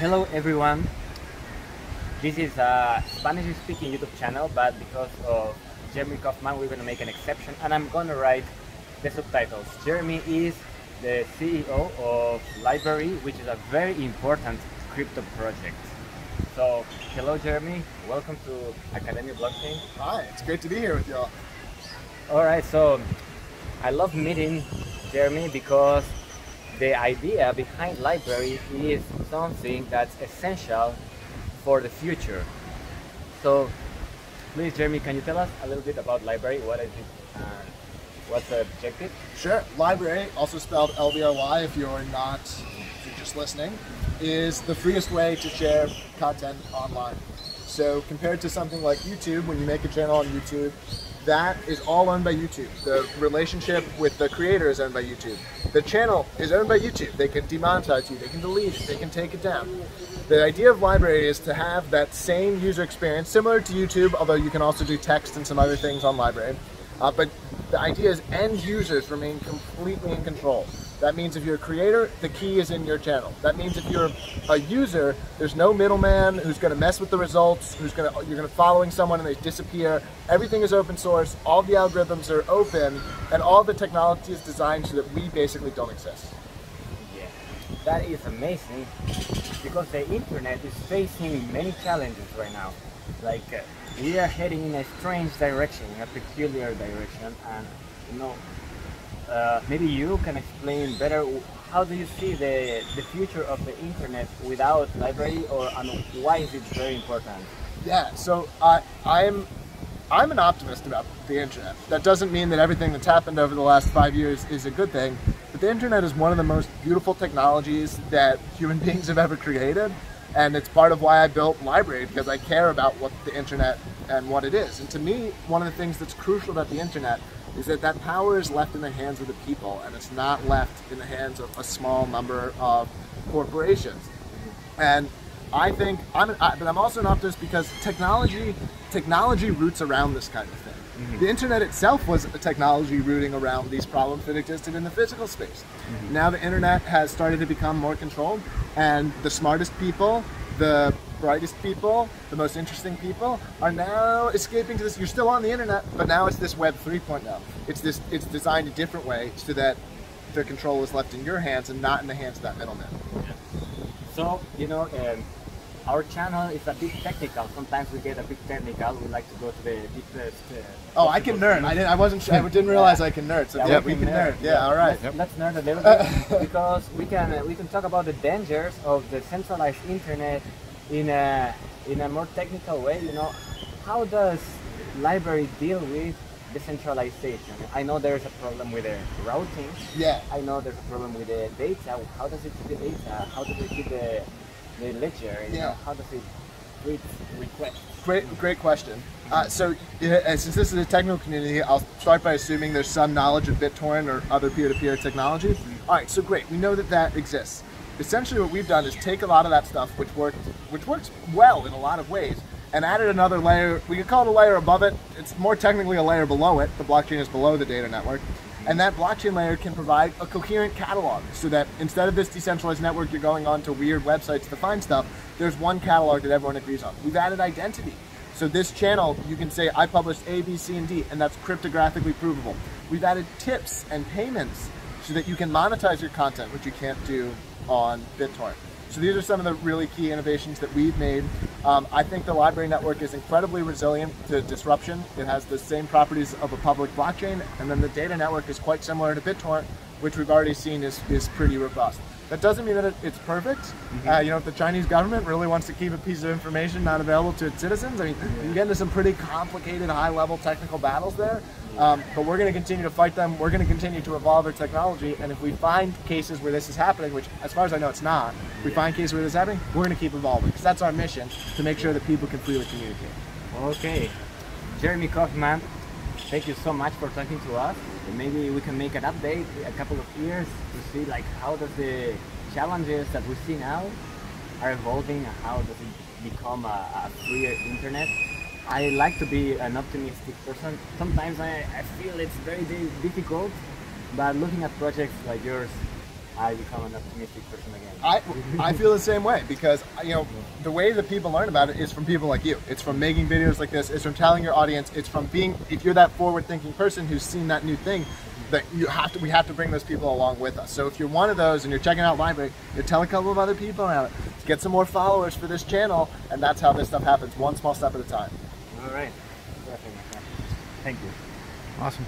Hello everyone. This is a Spanish speaking YouTube channel, but because of Jeremy Kauffman, we're gonna make an exception and I'm gonna write the subtitles. Jeremy is the CEO of LBRY, which is a very important crypto project. So, hello Jeremy, welcome to Academia Blockchain. Hi, it's great to be here with y'all. Alright, so I love meeting Jeremy because the idea behind LBRY is something that's essential for the future. So, please, Jeremy, can you tell us a little bit about library? What is it? What's the objective? Sure. Library, also spelled LBRY if you're not, if you're just listening, is the freest way to share content online. So compared to something like YouTube, when you make a channel on YouTube, that is all owned by YouTube. The relationship with the creator is owned by YouTube. The channel is owned by YouTube. They can demonetize you, they can delete it, they can take it down. The idea of library is to have that same user experience, similar to YouTube, although you can also do text and some other things on LBRY. Uh, but the idea is end users remain completely in control. That means if you're a creator, the key is in your channel. That means if you're a user, there's no middleman who's going to mess with the results, who's going to you're going to following someone and they disappear. Everything is open source. All the algorithms are open, and all the technology is designed so that we basically don't exist. Yeah, that is amazing because the internet is facing many challenges right now. Like uh, we are heading in a strange direction, a peculiar direction, and you know uh, maybe you can explain better how do you see the, the future of the internet without LBRY or and why is it very important? Yeah, so I, I'm I'm an optimist about the internet. That doesn't mean that everything that's happened over the last five years is a good thing, but the internet is one of the most beautiful technologies that human beings have ever created, and it's part of why I built Library because I care about what the internet and what it is. And to me, one of the things that's crucial about the internet is that that power is left in the hands of the people and it's not left in the hands of a small number of corporations. And I think, I'm, I, but I'm also an optimist because technology, technology roots around this kind of thing. Mm-hmm. The internet itself was a technology rooting around these problems that existed in the physical space. Mm-hmm. Now the internet has started to become more controlled, and the smartest people, the brightest people, the most interesting people are now escaping to this. You're still on the internet, but now it's this Web 3.0. It's this. It's designed a different way so that the control is left in your hands and not in the hands of that middleman. So you know, um, our channel is a bit technical. Sometimes we get a bit technical. We like to go to the deepest. Uh, oh, I can nerd. I didn't. I wasn't. I didn't realize I can nerd. So yeah, yeah we, can nerd. nerd. Yeah, yeah, all right. Let's, let's nerd a little bit because we can uh, we can talk about the dangers of the centralized internet in a in a more technical way, you know, how does library deal with decentralization? I know there's a problem with the routing. Yeah. I know there's a problem with the data. How does it keep the data? How does it keep the the ledger? You yeah. Know, how does it read requests? Great, great question. Uh, so, uh, since this is a technical community, I'll start by assuming there's some knowledge of BitTorrent or other peer-to-peer technology. All right, so great. We know that that exists essentially what we've done is take a lot of that stuff, which worked, which works well in a lot of ways, and added another layer. We could call it a layer above it. It's more technically a layer below it. The blockchain is below the data network. And that blockchain layer can provide a coherent catalog so that instead of this decentralized network, you're going on to weird websites to find stuff, there's one catalog that everyone agrees on. We've added identity. So this channel, you can say, I published A, B, C, and D, and that's cryptographically provable. We've added tips and payments so that you can monetize your content, which you can't do on BitTorrent. So these are some of the really key innovations that we've made. Um, I think the library network is incredibly resilient to disruption. It has the same properties of a public blockchain, and then the data network is quite similar to BitTorrent, which we've already seen is, is pretty robust. That doesn't mean that it, it's perfect. Mm-hmm. Uh, you know, if the Chinese government really wants to keep a piece of information not available to its citizens, I mean, you get into some pretty complicated, high-level technical battles there. Um, but we're going to continue to fight them. We're going to continue to evolve our technology. And if we find cases where this is happening, which as far as I know it's not, we find cases where this is happening, we're going to keep evolving because that's our mission to make sure that people can freely communicate. Okay. Jeremy Kauffman, thank you so much for talking to us. maybe we can make an update a couple of years to see like how does the challenges that we see now are evolving and how does it become a, a freer internet. I like to be an optimistic person. Sometimes I, I feel it's very difficult, but looking at projects like yours, I become an optimistic person again. I, I feel the same way because you know the way that people learn about it is from people like you. It's from making videos like this. It's from telling your audience. It's from being if you're that forward-thinking person who's seen that new thing, that you have to we have to bring those people along with us. So if you're one of those and you're checking out Library, you tell a couple of other people about it. Get some more followers for this channel, and that's how this stuff happens, one small step at a time. All right. Perfect, my friend. Thank you. Awesome.